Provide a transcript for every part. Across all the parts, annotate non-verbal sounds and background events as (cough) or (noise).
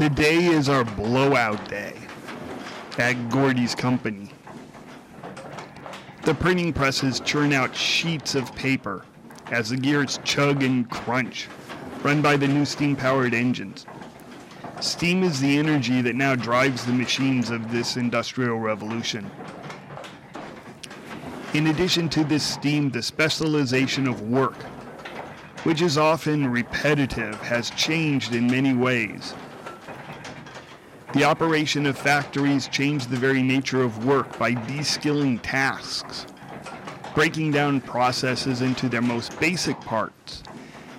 Today is our blowout day at Gordy's company. The printing presses churn out sheets of paper as the gears chug and crunch, run by the new steam powered engines. Steam is the energy that now drives the machines of this industrial revolution. In addition to this steam, the specialization of work, which is often repetitive, has changed in many ways. The operation of factories changed the very nature of work by de-skilling tasks, breaking down processes into their most basic parts,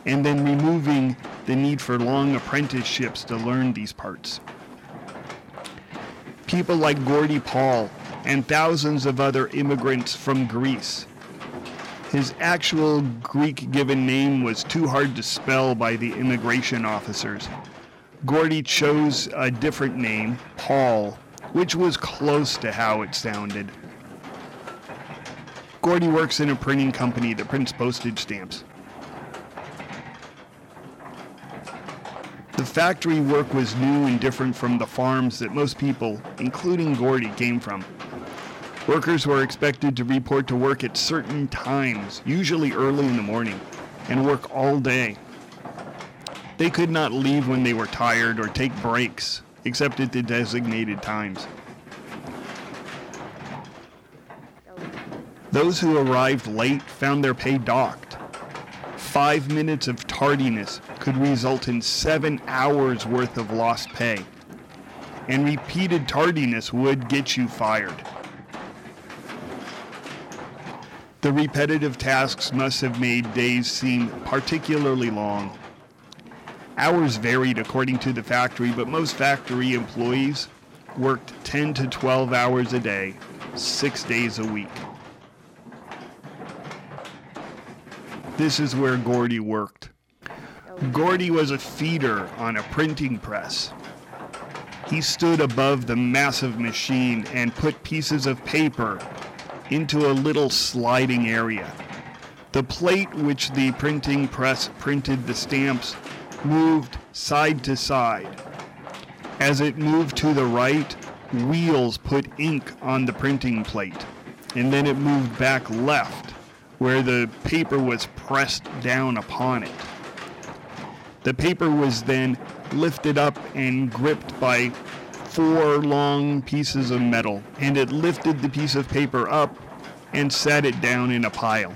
and then removing the need for long apprenticeships to learn these parts. People like Gordy Paul and thousands of other immigrants from Greece. His actual Greek given name was too hard to spell by the immigration officers. Gordy chose a different name, Paul, which was close to how it sounded. Gordy works in a printing company that prints postage stamps. The factory work was new and different from the farms that most people, including Gordy, came from. Workers were expected to report to work at certain times, usually early in the morning, and work all day. They could not leave when they were tired or take breaks, except at the designated times. Those who arrived late found their pay docked. Five minutes of tardiness could result in seven hours worth of lost pay, and repeated tardiness would get you fired. The repetitive tasks must have made days seem particularly long. Hours varied according to the factory, but most factory employees worked 10 to 12 hours a day, six days a week. This is where Gordy worked. Gordy was a feeder on a printing press. He stood above the massive machine and put pieces of paper into a little sliding area. The plate which the printing press printed the stamps moved side to side. As it moved to the right, wheels put ink on the printing plate, and then it moved back left, where the paper was pressed down upon it. The paper was then lifted up and gripped by four long pieces of metal, and it lifted the piece of paper up and set it down in a pile.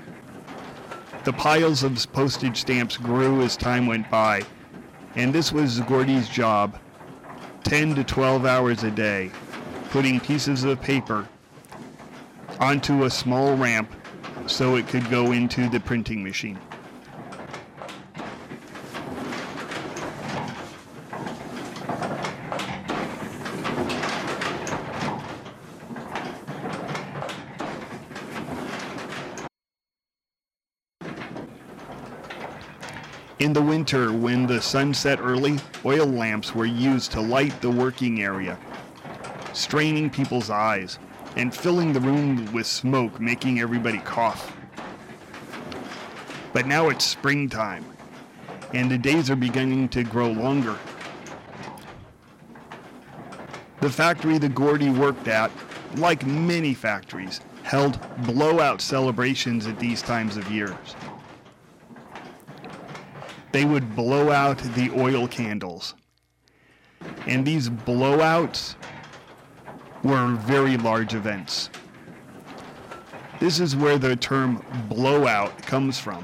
The piles of postage stamps grew as time went by, and this was Gordy's job 10 to 12 hours a day, putting pieces of paper onto a small ramp so it could go into the printing machine. The winter, when the sun set early, oil lamps were used to light the working area, straining people's eyes and filling the room with smoke, making everybody cough. But now it's springtime, and the days are beginning to grow longer. The factory that Gordy worked at, like many factories, held blowout celebrations at these times of years they would blow out the oil candles. And these blowouts were very large events. This is where the term blowout comes from.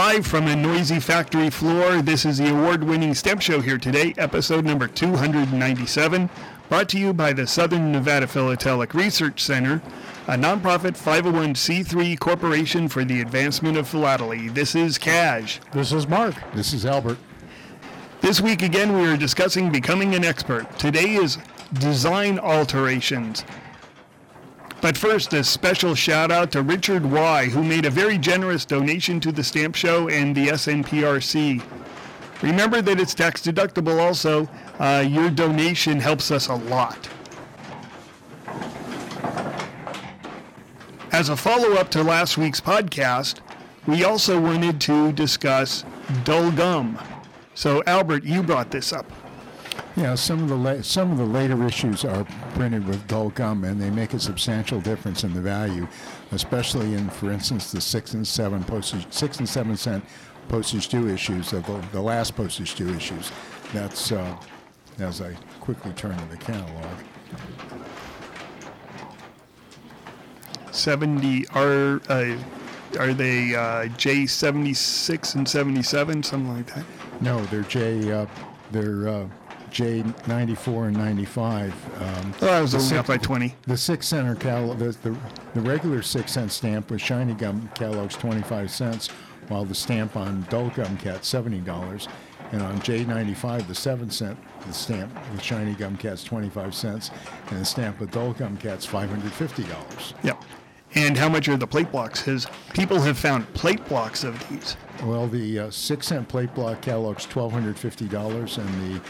Live from a noisy factory floor, this is the award winning Stamp Show here today, episode number 297, brought to you by the Southern Nevada Philatelic Research Center, a nonprofit 501c3 corporation for the advancement of philately. This is Cash. This is Mark. This is Albert. This week again, we are discussing becoming an expert. Today is design alterations. But first, a special shout out to Richard Y., who made a very generous donation to the Stamp Show and the SNPRC. Remember that it's tax deductible also. Uh, your donation helps us a lot. As a follow up to last week's podcast, we also wanted to discuss dull gum. So, Albert, you brought this up. Yeah, some of the la- some of the later issues are printed with dull gum, and they make a substantial difference in the value, especially in, for instance, the six and seven postage, six and seven cent postage due issues of the, the last postage due issues. That's uh, as I quickly turn to the catalog. 70 are uh, are they uh, J76 and 77 something like that No, they're J. Uh, they're uh, J ninety four and ninety five. Um, oh I was the only six- up by 20 The six center cal the, the the regular six cent stamp with shiny gum Kellogg's twenty five cents, while the stamp on dull gum cat seventy dollars, and on J ninety five the seven cent the stamp with shiny gum cat's twenty five cents, and the stamp with dull gum cat's five hundred fifty dollars. yep. And how much are the plate blocks? Because people have found plate blocks of these. Well, the uh, six cent plate block Kellogg's twelve hundred fifty dollars, and the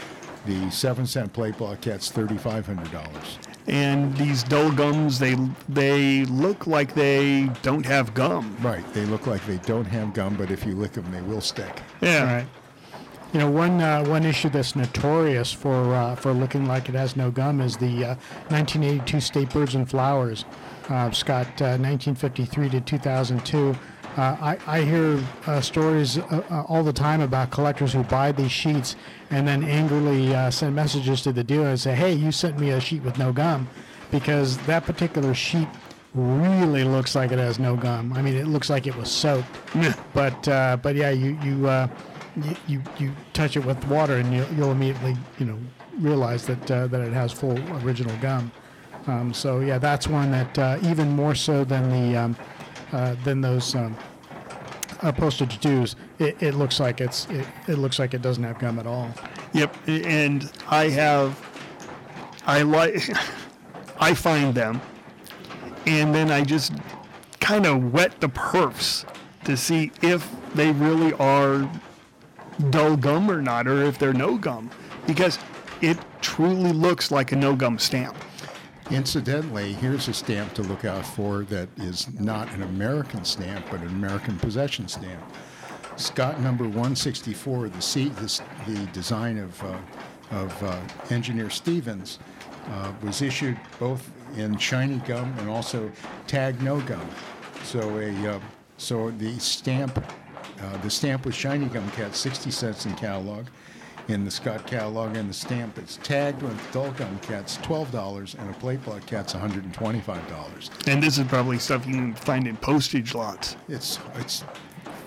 the seven cent plate block cat's thirty five hundred dollars. and these dull gums they they look like they don't have gum Right, they look like they don't have gum, but if you lick them, they will stick. yeah Right. You know, one uh, one issue that's notorious for uh, for looking like it has no gum is the uh, 1982 State Birds and Flowers. Uh, Scott, uh, 1953 to 2002. Uh, I, I hear uh, stories uh, uh, all the time about collectors who buy these sheets and then angrily uh, send messages to the dealer and say, "Hey, you sent me a sheet with no gum," because that particular sheet really looks like it has no gum. I mean, it looks like it was soaked. But uh, but yeah, you you, uh, you you you touch it with water and you'll, you'll immediately you know realize that uh, that it has full original gum. Um, so yeah, that's one that uh, even more so than the um, uh, than those um, uh, postage dues, it, it looks like it's it, it looks like it doesn't have gum at all. Yep, and I have, I like, (laughs) I find them, and then I just kind of wet the perfs to see if they really are dull gum or not, or if they're no gum, because it truly looks like a no gum stamp. Incidentally, here's a stamp to look out for that is not an American stamp, but an American possession stamp. Scott number 164, the, C, this, the design of, uh, of uh, engineer Stevens, uh, was issued both in shiny gum and also tag no gum. So a uh, so the stamp, uh, the stamp with shiny gum cat 60 cents in catalog, in the Scott catalog, and the stamp that's tagged with dull gum cat's $12 and a plate block cat's $125. And this is probably stuff you can find in postage lots. It's it's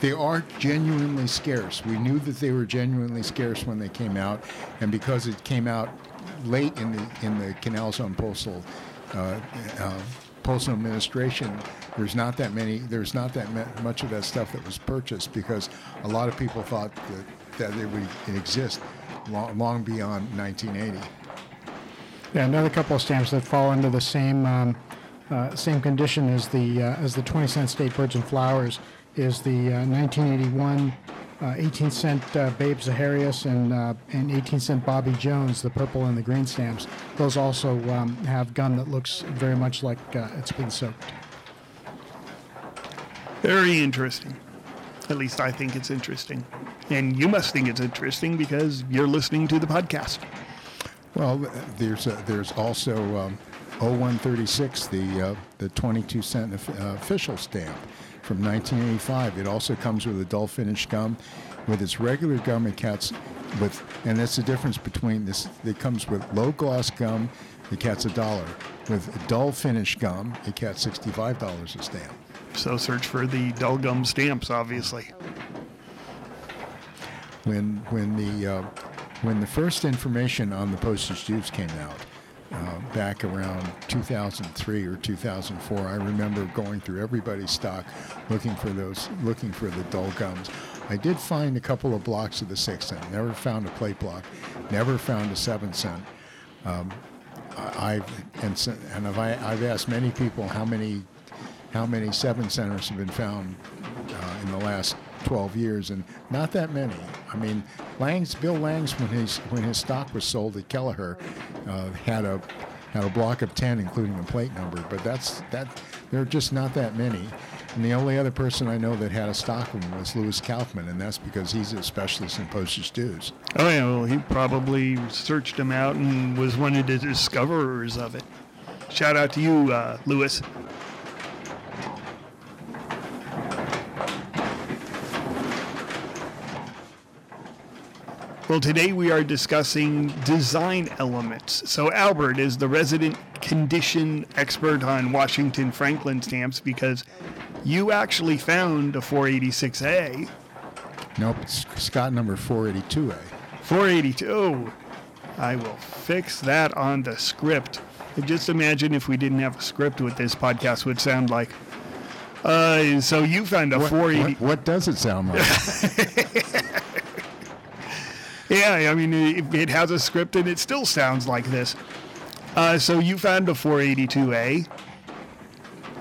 they are genuinely scarce. We knew that they were genuinely scarce when they came out, and because it came out late in the in the Canal Zone Postal uh, uh, Postal Administration, there's not that many. There's not that much of that stuff that was purchased because a lot of people thought that that it would exist long, long beyond 1980. Yeah, another couple of stamps that fall into the same um, uh, same condition as the uh, as the 20 cent state birds and flowers is the uh, 1981 uh, 18 cent uh, Babe Zaharias and uh, and 18 cent Bobby Jones, the purple and the green stamps. Those also um, have gum that looks very much like uh, it's been soaked. Very interesting. At least I think it's interesting. And you must think it's interesting because you're listening to the podcast. Well, there's a, there's also um, 0136, the uh, the 22 cent uh, official stamp from 1985. It also comes with a dull finish gum, with its regular gum it cats with, and that's the difference between this. It comes with low gloss gum, the cat's a dollar. With dull finish gum, it cat's 65 dollars a stamp. So search for the dull gum stamps, obviously. When when the uh, when the first information on the postage dues came out uh, back around 2003 or 2004, I remember going through everybody's stock looking for those looking for the dull gums. I did find a couple of blocks of the six cent. Never found a plate block. Never found a seven cent. Um, I've and, and I've, I've asked many people how many how many seven centers have been found uh, in the last 12 years, and not that many. I mean, Lang's Bill Lang's when his when his stock was sold at Kelleher uh, had a had a block of ten, including a plate number. But that's that. There are just not that many. And the only other person I know that had a stock one was Louis Kaufman, and that's because he's a specialist in postage dues. Oh yeah, well he probably searched them out and was one of the discoverers of it. Shout out to you, uh, Louis. Well, today we are discussing design elements. So, Albert is the resident condition expert on Washington Franklin stamps because you actually found a 486A. Nope, it's Scott number 482A. 482. Oh, I will fix that on the script. Just imagine if we didn't have a script, what this podcast would sound like. Uh, so you found a What, 480. what, what does it sound like? (laughs) Yeah, I mean, it, it has a script and it still sounds like this. Uh, so you found a 482A.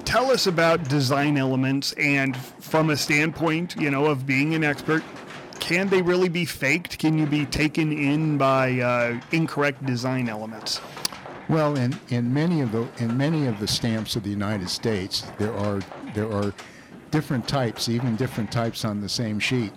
Tell us about design elements and from a standpoint, you know, of being an expert, can they really be faked? Can you be taken in by uh, incorrect design elements? Well, in, in many of the in many of the stamps of the United States, there are there are different types, even different types on the same sheet.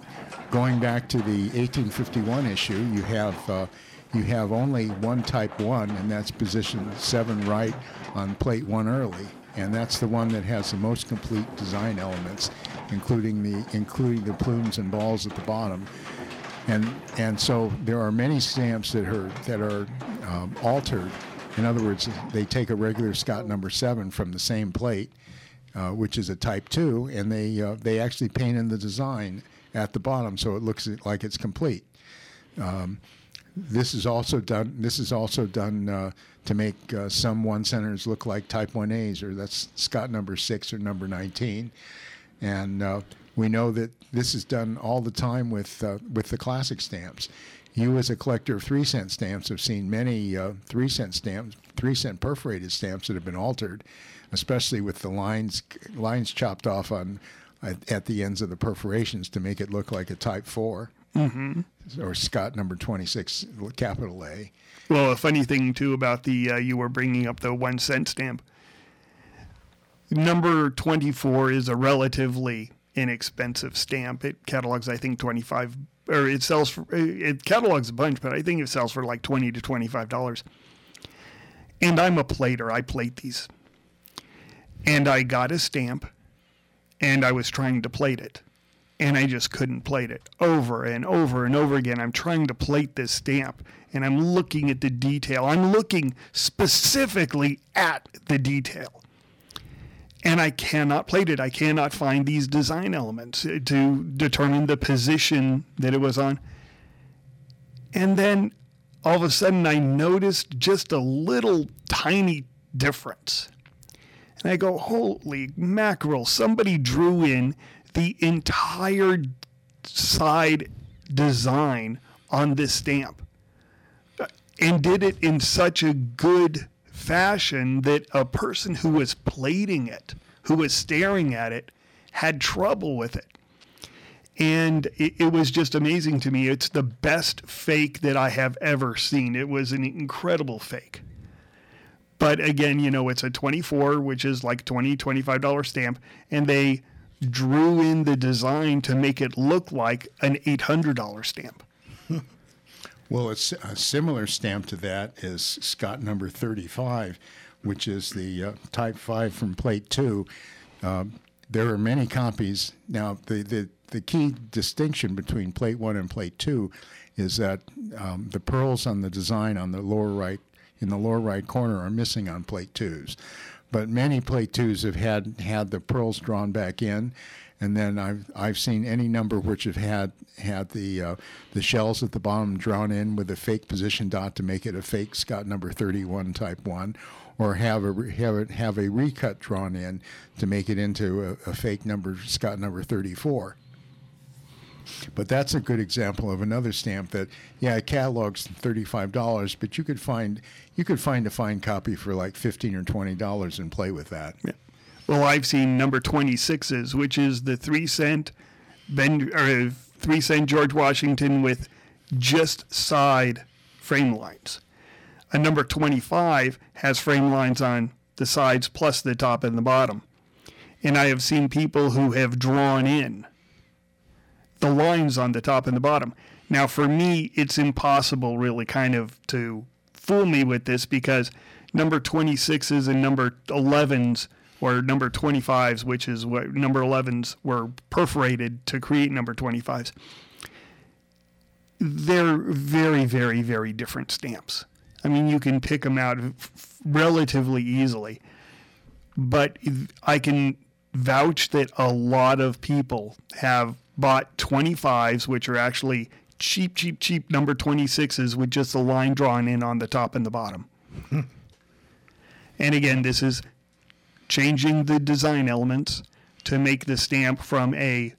Going back to the 1851 issue, you have uh, you have only one type one, and that's position seven right on plate one early, and that's the one that has the most complete design elements, including the including the plumes and balls at the bottom. And and so there are many stamps that are that are um, altered. In other words, they take a regular Scott number seven from the same plate, uh, which is a Type Two, and they uh, they actually paint in the design at the bottom so it looks like it's complete. Um, this is also done. This is also done uh, to make uh, some one centers look like Type One A's, or that's Scott number six or number nineteen, and uh, we know that this is done all the time with uh, with the classic stamps. You, as a collector of three cent stamps, have seen many uh, three cent stamps, three cent perforated stamps that have been altered, especially with the lines lines chopped off on at, at the ends of the perforations to make it look like a Type 4 or Scott number twenty six, capital A. Well, a funny thing too about the uh, you were bringing up the one cent stamp. Number twenty four is a relatively inexpensive stamp. It catalogs, I think, twenty five, or it sells for it catalogs a bunch, but I think it sells for like twenty to twenty five dollars. And I'm a plater. I plate these, and I got a stamp, and I was trying to plate it and I just couldn't plate it over and over and over again. I'm trying to plate this stamp and I'm looking at the detail. I'm looking specifically at the detail. And I cannot plate it. I cannot find these design elements to determine the position that it was on. And then all of a sudden I noticed just a little tiny difference. And I go, holy mackerel, somebody drew in the entire side design on this stamp uh, and did it in such a good fashion that a person who was plating it, who was staring at it, had trouble with it. And it, it, was just amazing to me. It's the best fake that I have ever seen. It was an incredible fake. But again, you know, it's a 24, which is like 20, $25 stamp, and they drew in the design to make it look like an $800 stamp. (laughs) Well, it's a similar stamp to that is Scott number 35, which is the uh, Type 5 from Plate 2. Um, there are many copies. Now, the, the, the key distinction between Plate 1 and Plate 2 is that um, the pearls on the design on the lower right, in the lower right corner, are missing on Plate 2s. But many Plate 2s have had, had the pearls drawn back in and then I've I've seen any number which have had had the uh, the shells at the bottom drawn in with a fake position dot to make it a fake Scott number 31 type one, or have a have it have a recut drawn in to make it into a, a fake number Scott number 34. But that's a good example of another stamp that, yeah, it catalogs thirty-five dollars, but you could find you could find a fine copy for like fifteen or twenty dollars and play with that. Yeah. Well, I've seen number 26s, which is the three cent vendor, or three cent George Washington with just side frame lines. A number 25 has frame lines on the sides plus the top and the bottom. And I have seen people who have drawn in the lines on the top and the bottom. Now, for me, it's impossible really kind of to fool me with this because number 26s and number 11s or number 25s, which is what number 11s were perforated to create number 25s, they're very, very, very different stamps. I mean, you can pick them out f- relatively easily, but I can vouch that a lot of people have bought 25s, which are actually cheap, cheap, cheap number 26s with just a line drawn in on the top and the bottom. and again, this is changing the design elements to make the stamp from a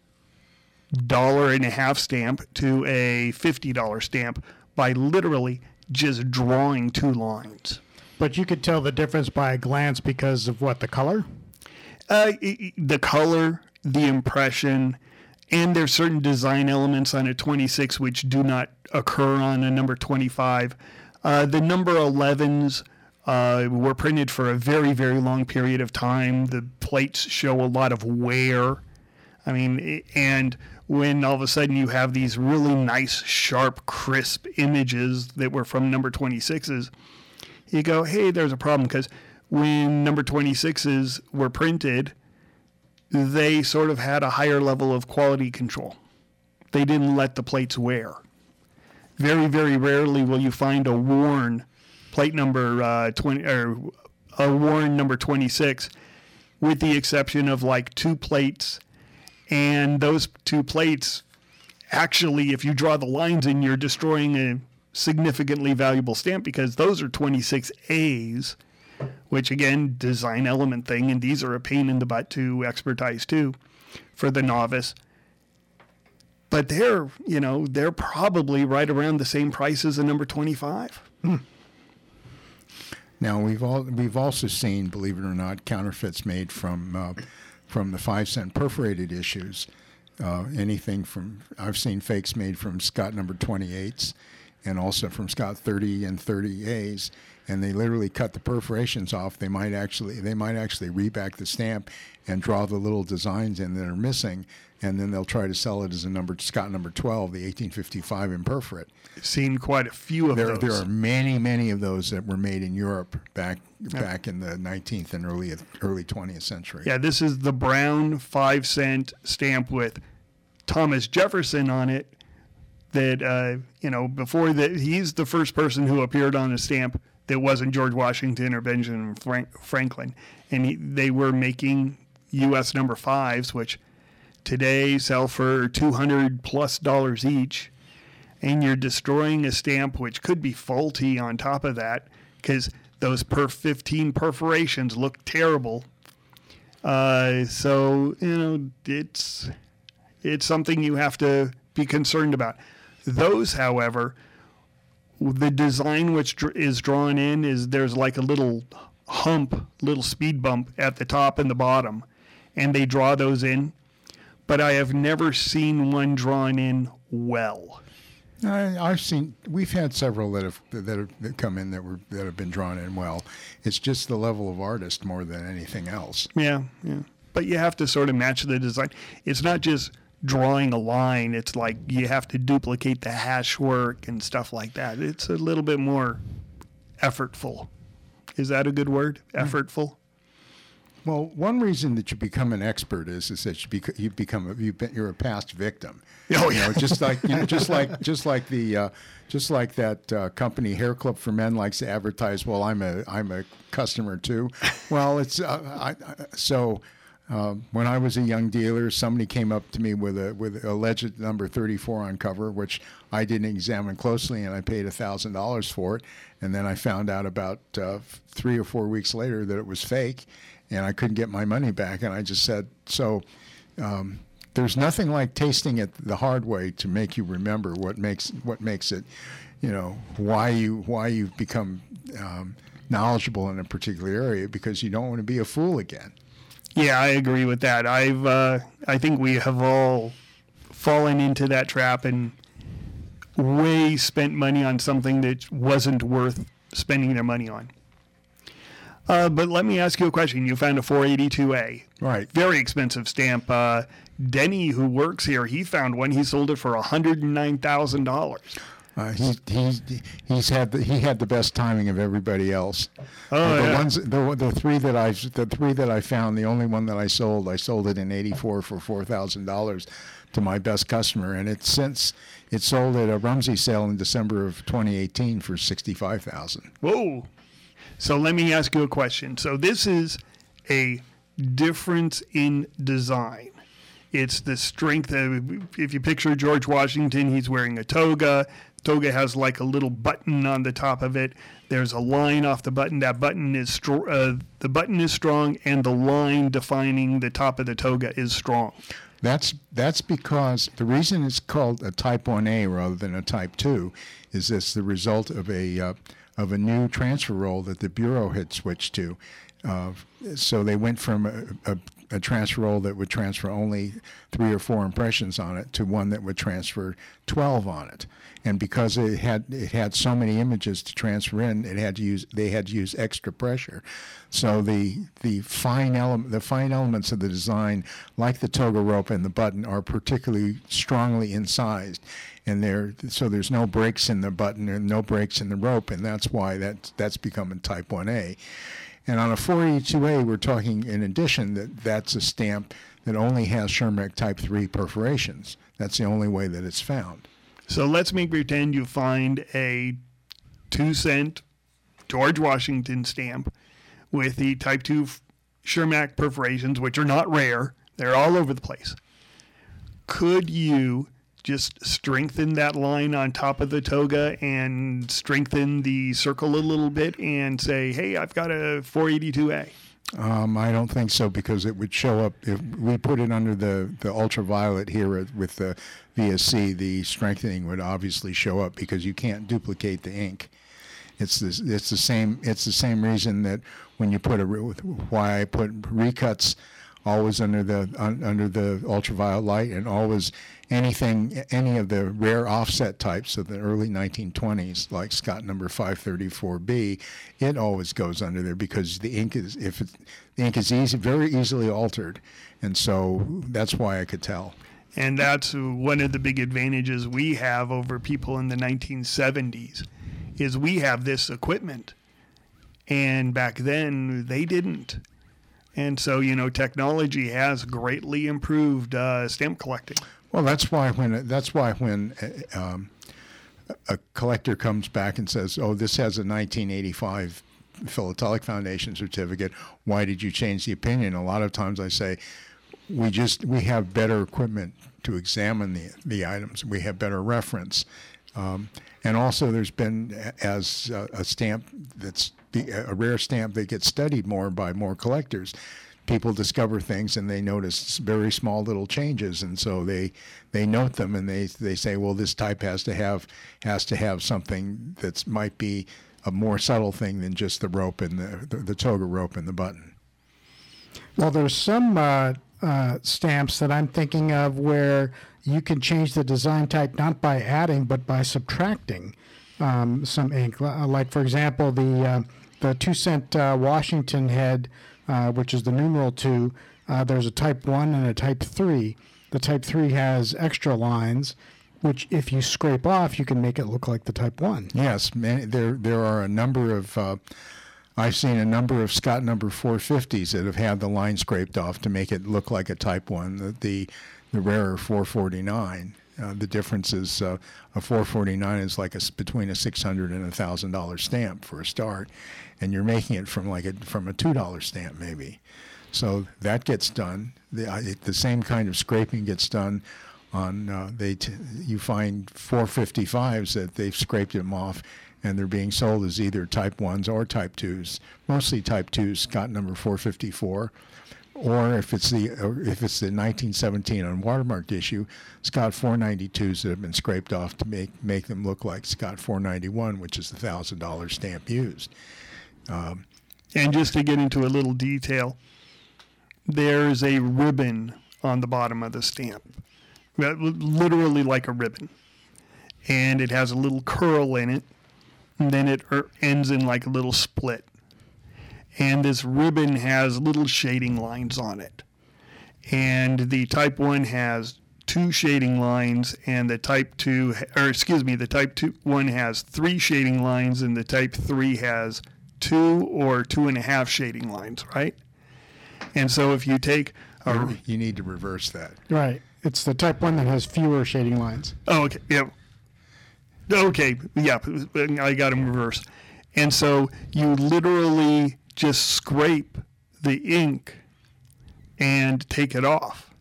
dollar and a half stamp to a $50 stamp by literally just drawing two lines. But you could tell the difference by a glance because of what the color. Uh, the color, the impression, and there's certain design elements on a 26 which do not occur on a number 25. Uh, the number 11s uh, were printed for a very, very long period of time. The plates show a lot of wear. I mean, and when all of a sudden you have these really nice, sharp, crisp images that were from number 26s, you go, hey, there's a problem because when number 26s were printed, they sort of had a higher level of quality control. They didn't let the plates wear. Very, very rarely will you find a worn plate number uh, 20 or a worn number 26, with the exception of like two plates. And those two plates, actually, if you draw the lines in, you're destroying a significantly valuable stamp because those are 26As which again, design element thing, and these are a pain in the butt to expertise too for the novice. But they're, you know, they're probably right around the same price as a number 25. Hmm. Now we've all we've also seen, believe it or not, counterfeits made from uh, from the five cent perforated issues. Uh, anything from I've seen fakes made from Scott number 28s and also from Scott 30 and 30As and they literally cut the perforations off, they might actually they might actually reback the stamp and draw the little designs in that are missing, and then they'll try to sell it as a number Scott number 12, the 1855 imperforate. Seen quite a few of there, those. There are many, many of those that were made in Europe back yeah. back in the 19th and early early 20th century. Yeah, this is the brown five cent stamp with Thomas Jefferson on it. That uh, you know, before that, he's the first person who appeared on a stamp that wasn't George Washington or Benjamin Frank- Franklin. And he, they were making U.S. number fives, which today sell for 200 plus dollars each. And you're destroying a stamp which could be faulty on top of that because those per 15 perforations look terrible. Uh, so, you know, it's, it's something you have to be concerned about. Those, however, the design which is drawn in is there's like a little hump, little speed bump at the top and the bottom, and they draw those in. But I have never seen one drawn in well. I, have seen. We've had several that have that have that come in that were that have been drawn in well. It's just the level of artist more than anything else. Yeah, yeah. But you have to sort of match the design. It's not just drawing a line, it's like you have to duplicate the hash work and stuff like that. It's a little bit more effortful. Is that a good word? Effortful. Well, one reason that you become an expert is is that you, bec- you become a, you've been, you're a past victim. Oh yeah, you know, just like you know, (laughs) just like just like the uh, just like that uh, company Hair Club for Men likes to advertise. Well, I'm a I'm a customer too. Well, it's uh, I, I, so um, when I was a young dealer, somebody came up to me with a with alleged number 34 on cover, which I didn't examine closely, and I paid thousand dollars for it. And then I found out about uh, three or four weeks later that it was fake, and I couldn't get my money back. And I just said, so um, there's nothing like tasting it the hard way to make you remember what makes what makes it, you know, why you why you've become um, knowledgeable in a particular area because you don't want to be a fool again. Yeah, I agree with that. I've uh, I think we have all fallen into that trap and way spent money on something that wasn't worth spending their money on. Uh, but let me ask you a question. You found a 482A. Right. Very expensive stamp. Uh, Denny, who works here, he found one. He sold it for $109,000. Uh, he, he's he's had the, he had the best timing of everybody else. Oh, Uh, the yeah. ones the, the three that I the three that I found the only one that I sold I sold it in '84 for four thousand dollars to my best customer and it's since it sold at a Rumsey sale in December of 2018 for sixty five thousand. Whoa. So let me ask you a question. So this is a difference in design. It's the strength of, if you picture George Washington, he's wearing a toga. Toga has like a little button on the top of it. There's a line off the button. That button is str- uh, the button is strong, and the line defining the top of the toga is strong. That's that's because the reason it's called a Type 1A rather than a Type 2 is this the result of a uh, of a new transfer roll that the bureau had switched to. Uh, so they went from a, a, a transfer roll that would transfer only three or four impressions on it to one that would transfer 12 on it. And because it had it had so many images to transfer in, it had to use they had to use extra pressure. So the the fine element the fine elements of the design, like the toga rope and the button, are particularly strongly incised, and there so there's no breaks in the button and no breaks in the rope, and that's why that that's becoming Type 1A. And on a 482A, we're talking in addition that that's a stamp that only has Schermack Type 3 perforations. That's the only way that it's found. So let's make pretend you find a two cent George Washington stamp with the Type 2 f- Schermack perforations, which are not rare, they're all over the place. Could you just strengthen that line on top of the toga and strengthen the circle a little bit and say, hey, I've got a 482A? Um, I don't think so because it would show up if we put it under the, the ultraviolet here with the VSC. The strengthening would obviously show up because you can't duplicate the ink. It's the it's the same it's the same reason that when you put a why I put recuts always under the un, under the ultraviolet light and always anything any of the rare offset types of the early 1920s like Scott number 534B it always goes under there because the ink is if it, the ink is easy very easily altered and so that's why I could tell And that's one of the big advantages we have over people in the 1970s is we have this equipment. And back then they didn't. And so, you know, technology has greatly improved uh, stamp collecting. Well, that's why when that's why when uh, um, a collector comes back and says, "Oh, this has a 1985 Philatelic Foundation certificate. Why did you change the opinion?" A lot of times I say, "We just we have better equipment to examine the the items. We have better reference." Um, and also, there's been as a, a stamp that's be- a rare stamp that gets studied more by more collectors. People discover things and they notice very small little changes, and so they they note them and they they say, well, this type has to have has to have something that might be a more subtle thing than just the rope and the the, the toga rope and the button. Well, there's some uh, uh, stamps that I'm thinking of where you can change the design type not by adding but by subtracting um, some ink. Uh, Like for example, the uh, the two cent uh, Washington head, uh, which is the numeral two. There's a type one and a type three. The type three has extra lines, which if you scrape off, you can make it look like the type one. Yes, there there are a number of. Uh, I've seen a number of Scott number 450s that have had the line scraped off to make it look like a Type One. The the, the rarer 449. Uh, the difference is uh, a 449 is like a between a 600 and a thousand dollar stamp for a start, and you're making it from like a from a two dollar stamp maybe. So that gets done. The it, the same kind of scraping gets done on uh, they t- you find 455s that they've scraped them off and they're being sold as either type 1s or type 2s mostly type 2s scott number 454 or if it's the if it's the 1917 unwatermarked issue scott 492s that have been scraped off to make make them look like scott 491 which is the thousand dollar stamp used. Um, and just to get into a little detail, there's a ribbon on the bottom of the stamp. literally like a ribbon, and it has a little curl in it, and then it er- ends in like a little split. And this ribbon has little shading lines on it. And the Type 1 has two shading lines, and the Type 2, or excuse me, the Type 2 1 has three shading lines, and the Type 3 has two or two and a half shading lines, right? And so if you take a, You need to reverse that. Right. It's the type one that has fewer shading lines. Oh, okay. Yeah. Okay. Yeah. I got him reversed. And so you literally just scrape the ink and take it off.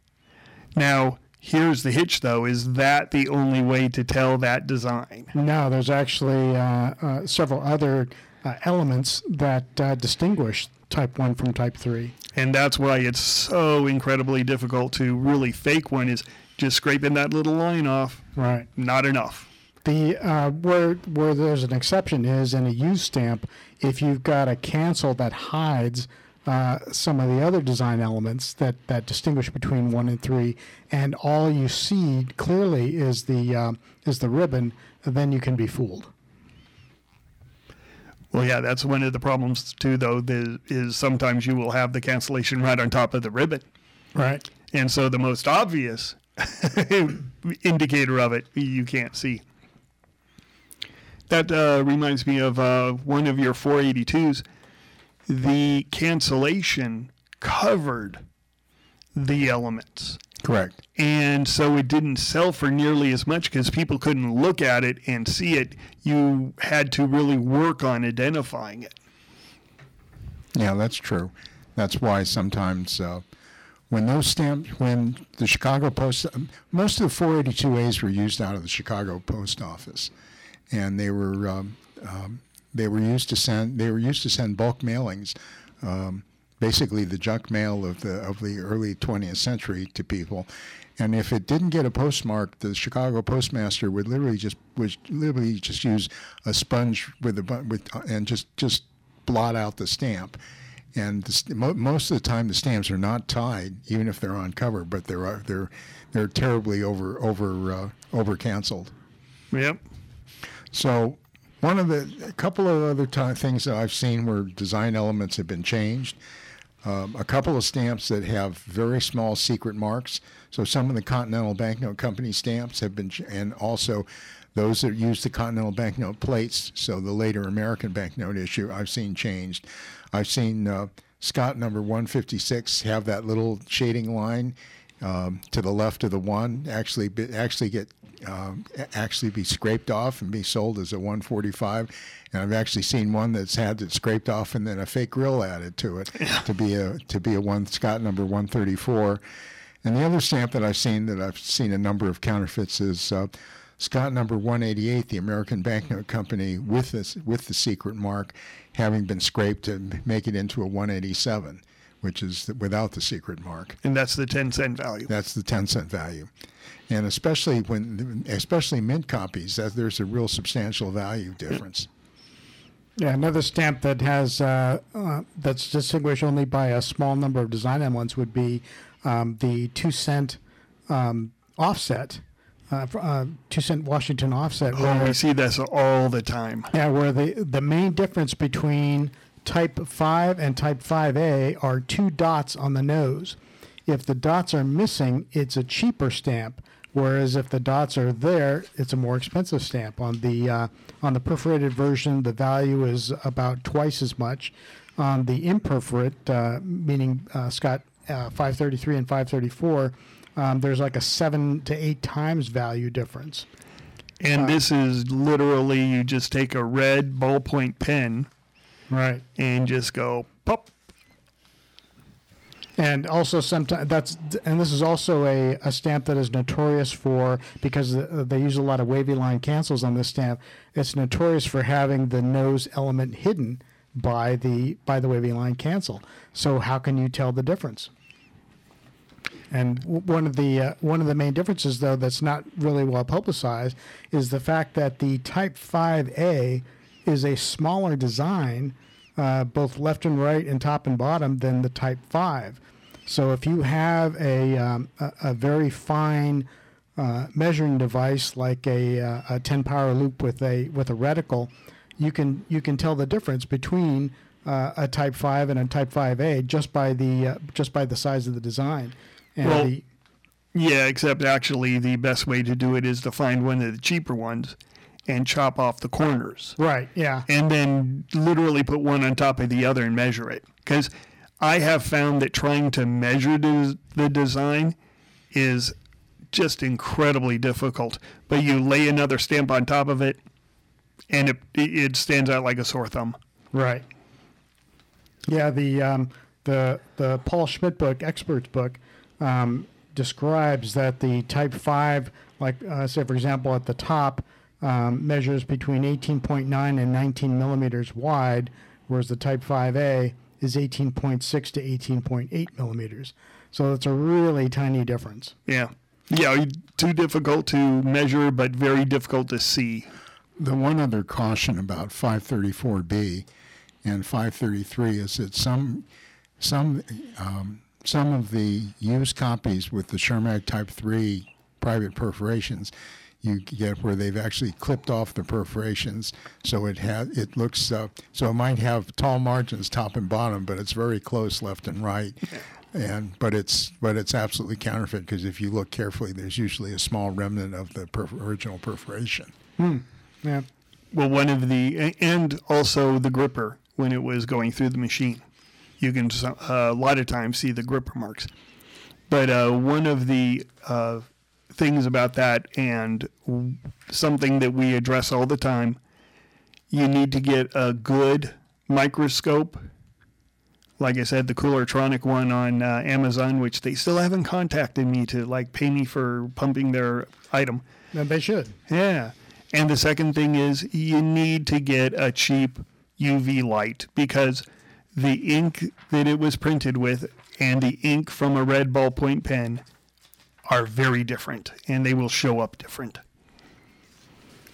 Now, here's the hitch though is that the only way to tell that design? No, there's actually uh, uh, several other uh, elements that uh, distinguish type 1 from type 3. And that's why it's so incredibly difficult to really fake one is just scraping that little line off. Right. Not enough. The uh, where where there's an exception is in a used stamp if you've got a cancel that hides uh, some of the other design elements that, that distinguish between one and three, and all you see clearly is the uh, is the ribbon, then you can be fooled. Well, yeah, that's one of the problems too. Though the, is sometimes you will have the cancellation right on top of the ribbon, Right. and so the most obvious (laughs) indicator of it you can't see. That uh, reminds me of uh, one of your 482s. The cancellation covered the elements. Correct. And so it didn't sell for nearly as much because people couldn't look at it and see it. You had to really work on identifying it. Yeah, that's true. That's why sometimes uh, when those stamps, when the Chicago Post, most of the 482As were used out of the Chicago Post Office, and they were um, um, they were used to send they were used to send bulk mailings, um, basically the junk mail of the of the early 20th century to people. And if it didn't get a postmark, the Chicago postmaster would literally just would literally just use a sponge with a with and just just blot out the stamp. And the, most of the time, the stamps are not tied, even if they're on cover, but they're uh, they're they're terribly over over uh, over canceled. Yep. So one of the a couple of other ti things that I've seen where design elements have been changed. Um, a couple of stamps that have very small secret marks. So some of the Continental Banknote Company stamps have been, ch- and also those that use the Continental Banknote plates. So the later American banknote issue, I've seen changed. I've seen uh, Scott number 156 have that little shading line um, to the left of the one actually be, actually get um, actually be scraped off and be sold as a 145. And I've actually seen one that's had it scraped off and then a fake grill added to it to be a to be a one Scott number 134. And the other stamp that I've seen that I've seen a number of counterfeits is uh, Scott number 188, the American Banknote Company, with this with the secret mark, having been scraped to make it into a 187, which is without the secret mark. And that's the 10 cent value. That's the 10 cent value. And especially when, especially mint copies, that there's a real substantial value difference. Yeah, another stamp that has uh, uh, that's distinguished only by a small number of design elements would be um, the two cent um, offset, uh, uh, two cent Washington offset. Oh, where- we see this all the time. Yeah, where the the main difference between type 5 and type 5A are two dots on the nose. If the dots are missing, it's a cheaper stamp, whereas if the dots are there, it's a more expensive stamp. On the uh, on the perforated version, the value is about twice as much. On the imperforate, uh, meaning uh, Scott uh, 533 and 534, um, there's like a seven to eight times value difference. And this is literally you just take a red ballpoint pen Right. and just go pop. And also sometimes that's and this is also a, a stamp that is notorious for because they use a lot of wavy line cancels on this stamp. It's notorious for having the nose element hidden by the by the wavy line cancel. So how can you tell the difference? And w- one of the uh, one of the main differences, though, that's not really well publicized, is the fact that the Type 5A is a smaller design, uh, both left and right and top and bottom, than the Type 5. So if you have a um, a, a very fine uh, measuring device like a, uh, a 10 power loupe with a with a reticle, you can you can tell the difference between uh, a Type 5 and a Type 5A just by the uh, just by the size of the design. And Well, the, Yeah, except actually the best way to do it is to find one of the cheaper ones and chop off the corners. right, yeah, and then literally put one on top of the other and measure it. Because I have found that trying to measure the, the design is just incredibly difficult. But you lay another stamp on top of it, and it it stands out like a sore thumb. right. Yeah, the um, the the Paul Schmid book, Experts book, um, describes that the Type Five, like uh, say for example at the top, um, measures between 18.9 and 19 millimeters wide, whereas the Type 5A is 18.6 to 18.8 millimeters. So it's a really tiny difference. Yeah, yeah, too difficult to measure, but very difficult to see. The one other caution about 534B and 533 is that some some um, some of the used copies with the Schermack Type 3 private perforations you get where they've actually clipped off the perforations so it has it looks uh, so it might have tall margins top and bottom but it's very close left and right and but it's but it's absolutely counterfeit because if you look carefully there's usually a small remnant of the original perforation Hmm. Yeah. Well, one of the and also the gripper when it was going through the machine, you can uh, a lot of times see the gripper marks. But uh, one of the uh, things about that and something that we address all the time, you need to get a good microscope. Like I said, the Coolertronic one on uh, Amazon, which they still haven't contacted me to like pay me for pumping their item. And they should. Yeah. And the second thing is you need to get a cheap UV light because the ink that it was printed with and the ink from a red ballpoint pen are very different and they will show up different.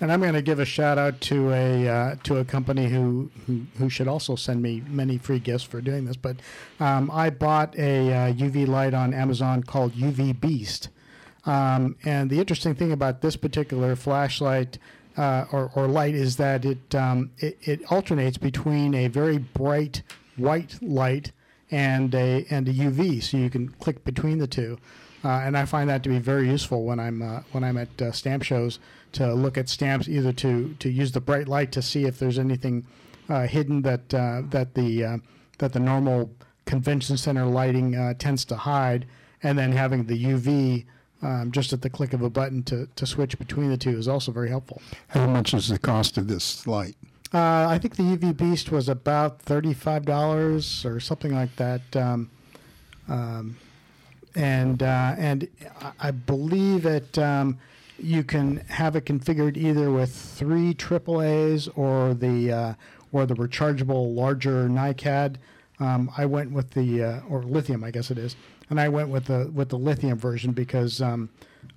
And I'm going to give a shout out to a uh, to a company who, who who should also send me many free gifts for doing this. But um, I bought a uh, UV light on Amazon called UV Beast. Um, and the interesting thing about this particular flashlight uh, or, or light is that it, um, it it alternates between a very bright white light and a and a UV, so you can click between the two. Uh, and I find that to be very useful when I'm uh, when I'm at uh, stamp shows to look at stamps, either to to use the bright light to see if there's anything uh, hidden that uh, that the uh, that the normal convention center lighting uh, tends to hide, and then having the UV um, just at the click of a button to, to switch between the two is also very helpful. how much is the cost of this light Uh, I think the UV Beast was about thirty-five dollars or something like that, um, um, and uh, and I- believe it. Um, you can have it configured either with three AAA's or the uh, or the rechargeable larger NiCad. Um, I went with the uh, or lithium, I guess it is, and I went with the with the lithium version because um,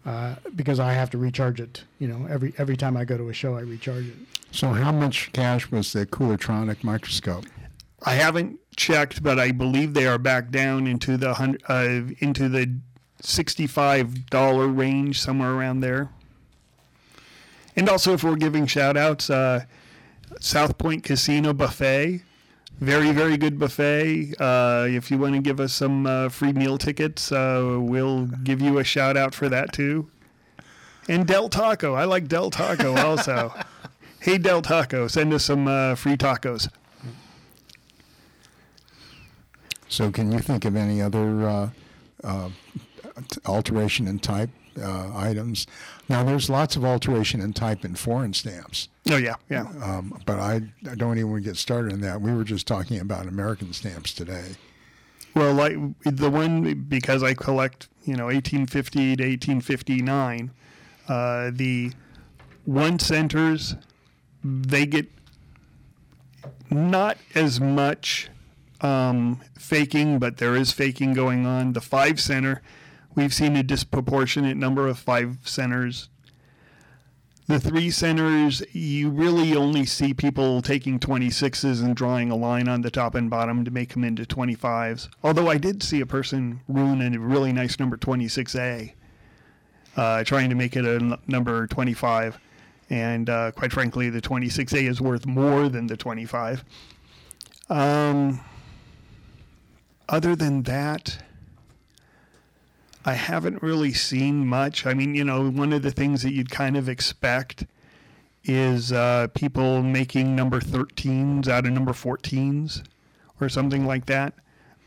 uh, because I have to recharge it. You know, every every time I go to a show, I recharge it. so how much cash was the Coolertronic microscope I haven't checked, but I believe they are back down into the uh, into the sixty-five dollar range, somewhere around there. And also, if we're giving shout outs, uh, South Point Casino Buffet, very, very good buffet. Uh, if you want to give us some uh, free meal tickets, uh, we'll give you a shout out for that too. And Del Taco, I like Del Taco also. (laughs) hey, Del Taco, send us some uh, free tacos. So, can you think of any other uh, uh, alteration in type uh, items? Now, there's lots of alteration in type in foreign stamps, Oh yeah, yeah. um, but I, I don't even want to get started on that. We were just talking about American stamps today. Well, like the one because I collect, you know, 1850 to 1859, uh, the one centers they get not as much um, faking, but there is faking going on. The five center, we've seen a disproportionate number of five centers. The three centers, you really only see people taking 26s and drawing a line on the top and bottom to make them into 25s. Although I did see a person ruin a really nice number 26A. uh, trying to make it a n- number 25. And uh, quite frankly, the 26A is worth more than the 25. Um, other than that, I haven't really seen much. I mean, you know, one of the things that you'd kind of expect is uh, people making number 13s out of number 14s or something like that.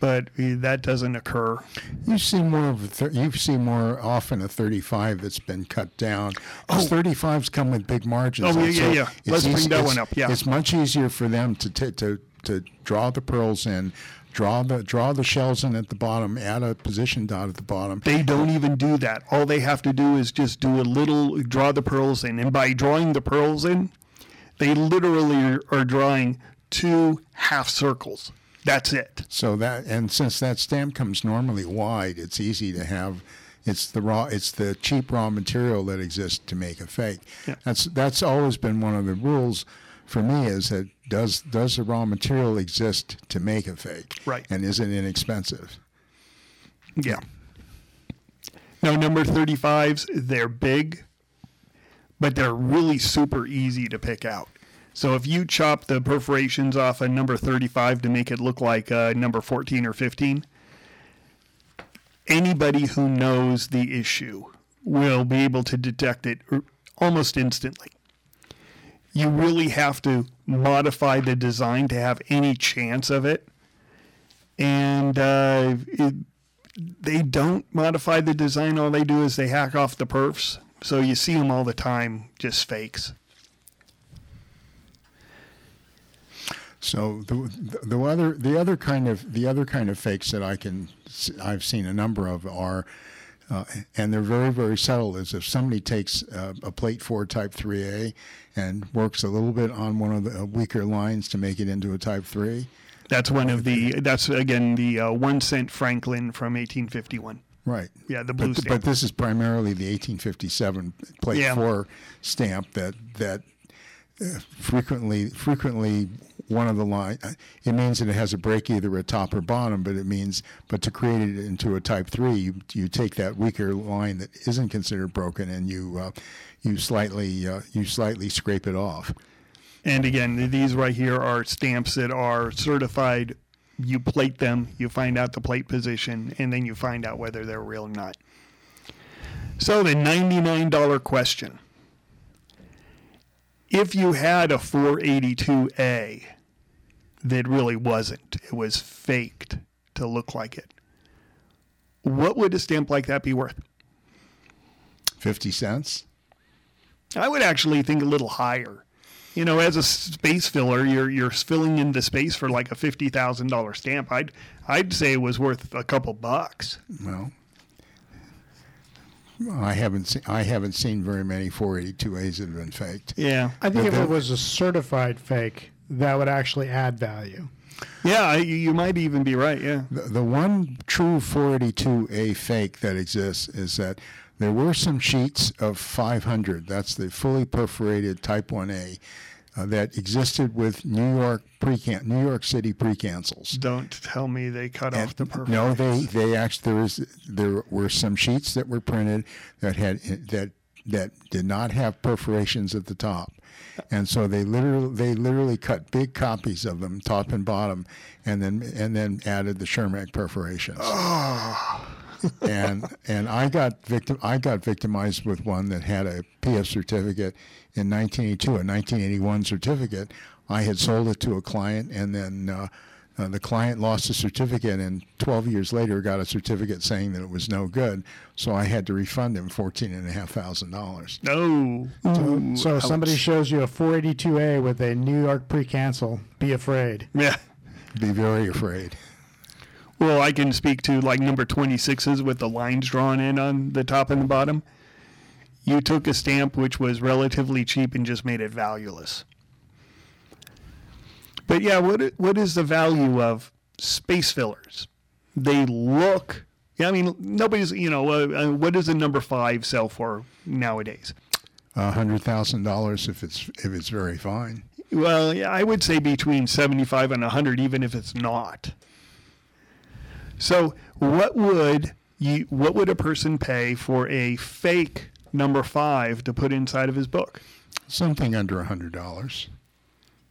But that doesn't occur. You see more of a thir- you see more often a 35 that's been cut down. Because 35s come with big margins. Oh, yeah, yeah, yeah. Let's bring that one up, yeah. it's much easier for them to t- to to draw the pearls in, draw the draw the shells in at the bottom, add a position dot at the bottom. They don't even do that. All they have to do is just do a little, draw the pearls in. And by drawing the pearls in, they literally are, drawing two half circles. That's it. So that and since that stamp comes normally wide, it's easy to have. It's the raw. It's the cheap raw material that exists to make a fake. Yeah. That's that's always been one of the rules for me. Is that does does the raw material exist to make a fake? Right. And is it inexpensive? Yeah. Now, number 35s, they're big, but they're really super easy to pick out. So if you chop the perforations off a number 35 to make it look like a number 14 or 15, anybody who knows the issue will be able to detect it almost instantly. You really have to modify the design to have any chance of it. And uh, it, they don't modify the design. All they do is they hack off the perfs. So you see them all the time, just fakes. So the, the the other the other kind of the other kind of fakes that I can I've seen a number of are, uh, and they're very very subtle. Is if somebody takes uh, a plate four Type 3A and works a little bit on one of the uh, weaker lines to make it into a Type 3. That's one of the. That's again the uh, one cent Franklin from 1851. Right. Yeah, the blue But, stamp. but this is primarily the 1857 plate Yeah. four stamp that that uh, frequently frequently one of the line. It means that it has a break either at top or bottom, but it means but to create it into a type three, you you take that weaker line that isn't considered broken and you uh, you slightly uh, you slightly scrape it off. And again, these right here are stamps that are certified. You plate them, you find out the plate position, and then you find out whether they're real or not. So the $99 question. If you had a 482A that really wasn't, it was faked to look like it, what would a stamp like that be worth? Fifty cents. I would actually think a little higher. You know, as a space filler, you're you're filling in the space for like a fifty thousand dollar stamp. I'd I'd say it was worth a couple bucks. Well, I haven't seen I haven't seen very many 482As that have been faked. Yeah, I think But if the- it was a certified fake, that would actually add value. yeah, you, you might even be right. Yeah, The, the one true 482A fake that exists is that there were some sheets of 500. That's the fully perforated Type 1A uh, that existed with New York pre New York City precancels. don't tell me they cut off the perfect. No, they they actually there was there were some sheets that were printed that had that that did not have perforations at the top, and so they literally they literally cut big copies of them, top and bottom, and then and then added the Schermack perforations. Oh. and and I got victim I got victimized with one that had a PF certificate in 1982, a 1981 certificate. I had sold it to a client, and then uh, uh, the client lost the certificate, and 12 years later got a certificate saying that it was no good. So I had to refund him fourteen and a half thousand dollars. No. Ooh, So if somebody shows you a 482A with a New York pre-cancel, be afraid. Yeah. Be very afraid. Well, I can speak to like number 26s with the lines drawn in on the top and the bottom. You took a stamp which was relatively cheap and just made it valueless. But yeah, what what is the value of space fillers? They look. Yeah, I mean nobody's. You know, uh, uh, what does a number five sell for nowadays? A hundred thousand dollars if it's if it's very fine. Well, yeah, I would say between 75 and 100, even if it's not. So, what would you, what would a person pay for a fake number five to put inside of his book? Something under a hundred dollars.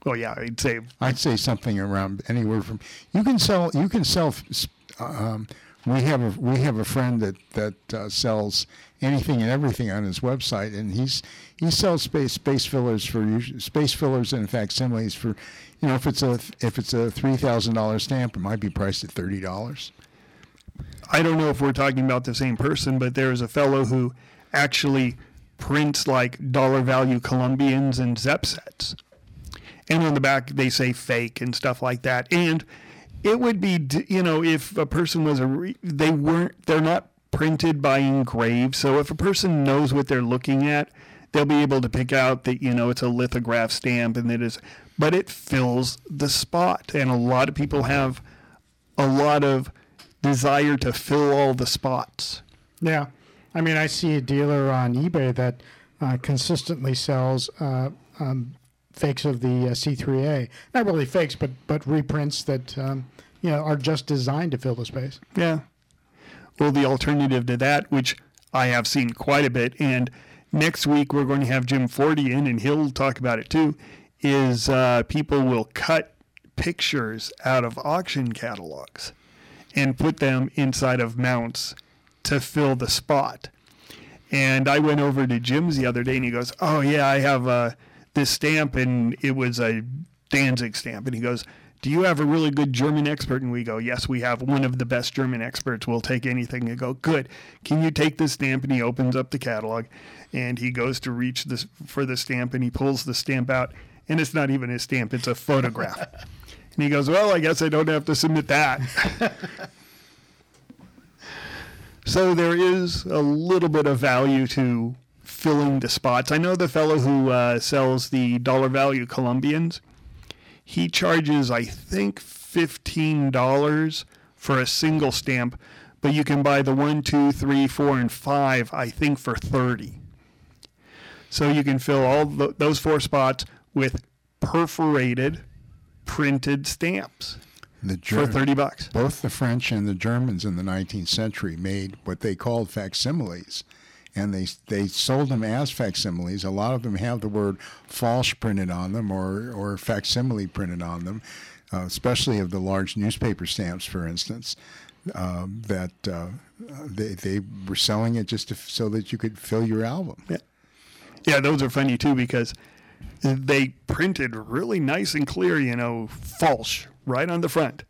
Well, yeah, I'd say I'd say something around anywhere from you can sell you can sell. Um, we have a we have a friend that that uh, sells anything and everything on his website, and he's he sells space space fillers for space fillers and facsimiles for you know if it's a if it's a three thousand dollar stamp, it might be priced at thirty dollars. I don't know if we're talking about the same person, but there is a fellow who actually prints like dollar value Columbians and Zep sets. And on the back, they say fake and stuff like that. And it would be, you know, if a person was a, re- they weren't, they're not printed by engrave. So if a person knows what they're looking at, they'll be able to pick out that, you know, it's a lithograph stamp and that is, but it fills the spot. And a lot of people have a lot of desire to fill all the spots. Yeah. I mean, I see a dealer on eBay that uh, consistently sells uh, um, fakes of the uh, C3A. Not really fakes, but but reprints that um, you know are just designed to fill the space. Yeah. Well, the alternative to that, which I have seen quite a bit, and next week we're going to have Jim Forte in, and he'll talk about it too, is uh, people will cut pictures out of auction catalogs and put them inside of mounts to fill the spot. And I went over to Jim's the other day, and he goes, "Oh yeah, I have a." this stamp and it was a Danzig stamp. And he goes, Do you have a really good German expert? And we go, Yes, we have one of the best German experts. We'll take anything. And go, Good. Can you take this stamp? And he opens up the catalog and he goes to reach this for the stamp and he pulls the stamp out. And it's not even a stamp, it's a photograph. (laughs) and he goes, Well, I guess I don't have to submit that. (laughs) so there is a little bit of value to filling the spots. I know the fellow who uh, sells the dollar value Columbians, He charges, I think, fifteen dollars for a single stamp, but you can buy the one, two, three, four, and five. I think for thirty. So you can fill all the, those four spots with perforated, printed stamps for thirty bucks. Both the French and the Germans in the 19th century made what they called facsimiles and they they sold them as facsimiles. A lot of them have the word false printed on them or or facsimile printed on them, uh, especially of the large newspaper stamps, for instance. Um, that uh, they they were selling it just to, so that you could fill your album. Yeah, yeah, those are funny too because they printed really nice and clear, you know, false right on the front,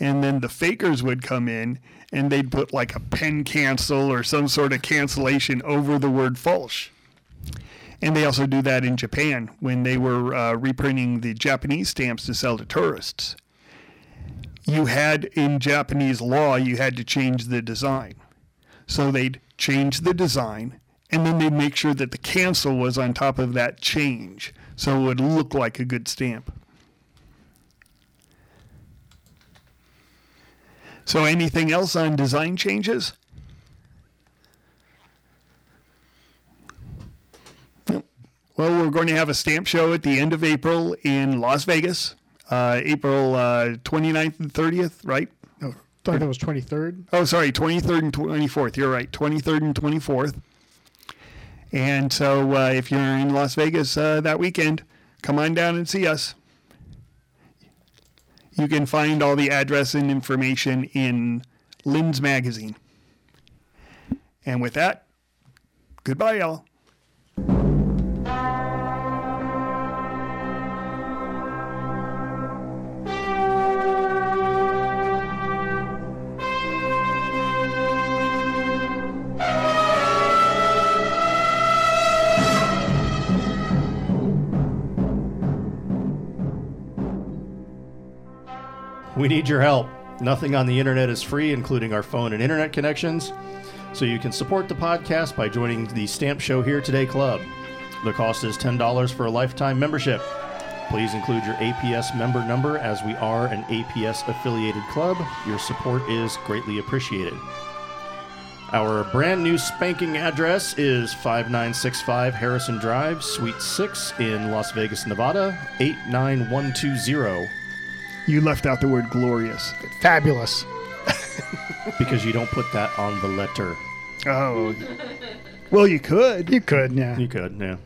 and then the fakers would come in and they'd put like a pen cancel or some sort of cancellation over the word false. And they also do that in Japan when they were uh, reprinting the Japanese stamps to sell to tourists. You had in Japanese law, you had to change the design. So they'd change the design and then they'd make sure that the cancel was on top of that change so it would look like a good stamp. So, anything else on design changes? Well, we're going to have a stamp show at the end of April in Las Vegas, uh, April uh, 29th and 30th, right? Oh, I thought it was 23rd. Oh, sorry, 23rd and 24th. You're right, 23rd and 24th. And so, uh, if you're in Las Vegas uh, that weekend, come on down and see us. You can find all the address and information in Linn's magazine. And with that, goodbye, y'all. We need your help. Nothing on the internet is free, including our phone and internet connections. So you can support the podcast by joining the Stamp Show Here Today Club. The cost is $10 for a lifetime membership. Please include your APS member number as we are an APS affiliated club. Your support is greatly appreciated. Our brand new spanking address is 5965 Harrison Drive, Suite 6 in Las Vegas, Nevada, 89120. You left out the word glorious. Fabulous. because you don't put that on the letter. Oh. Well, you could. You could, yeah. You could, yeah.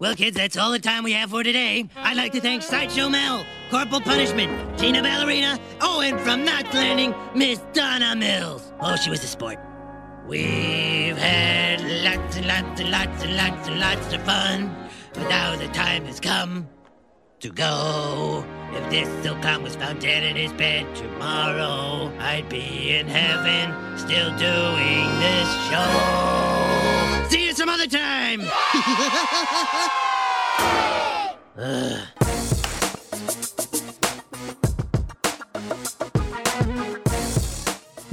Well, kids, that's all the time we have for today. I'd like to thank Sideshow Mel, Corporal Punishment, Tina Ballerina, oh, and from Knots Landing, Miss Donna Mills. Oh, she was a sport. We've had lots and lots and lots and lots and lots of fun, but now the time has come to go. If this Silcon was found dead in his bed tomorrow, I'd be in heaven still doing this show. See you some other time! (laughs)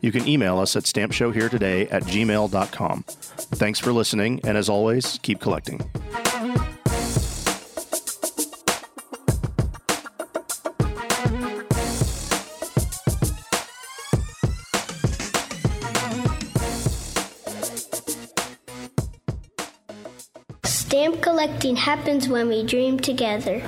you can email us at stampshowheretoday at gmail.com. Thanks for listening, and as always, keep collecting. Stamp collecting happens when we dream together.